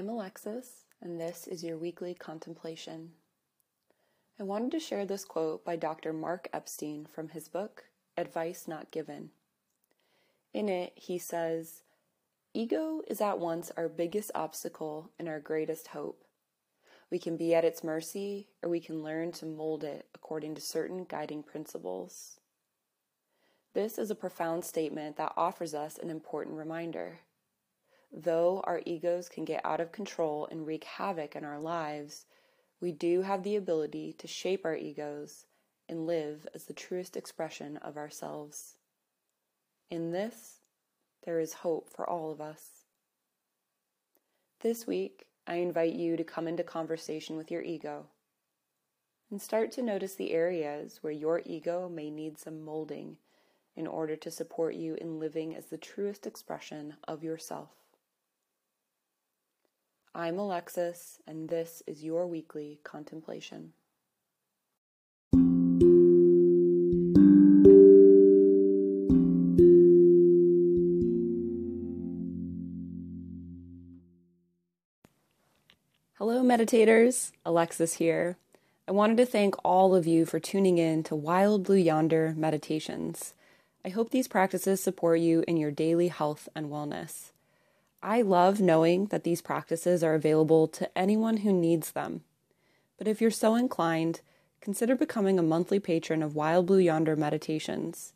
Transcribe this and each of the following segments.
Alexis, and this is your weekly contemplation. I wanted to share this quote by Dr. Mark Epstein from his book, Advice Not Given. In it, he says, Ego is at once our biggest obstacle and our greatest hope. We can be at its mercy, or we can learn to mold it according to certain guiding principles. This is a profound statement that offers us an important reminder. Though our egos can get out of control and wreak havoc in our lives, we do have the ability to shape our egos and live as the truest expression of ourselves. In this, there is hope for all of us. This week, I invite you to come into conversation with your ego and start to notice the areas where your ego may need some molding in order to support you in living as the truest expression of yourself. I'm Alexis, and this is your weekly contemplation. Hello, meditators. Alexis here. I wanted to thank all of you for tuning in to Wild Blue Yonder Meditations. I hope these practices support you in your daily health and wellness. I love knowing that these practices are available to anyone who needs them. But if you're so inclined, consider becoming a monthly patron of Wild Blue Yonder Meditations.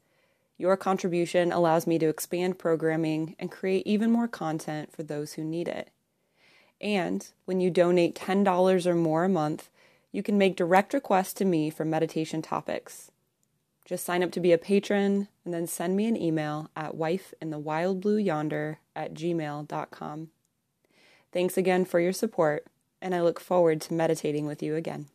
Your contribution allows me to expand programming and create even more content for those who need it. And when you donate $10 or more a month, you can make direct requests to me for meditation topics. Just sign up to be a patron and then send me an email at wifeinthewildblueyonder at gmail.com. Thanks again for your support, and I look forward to meditating with you again.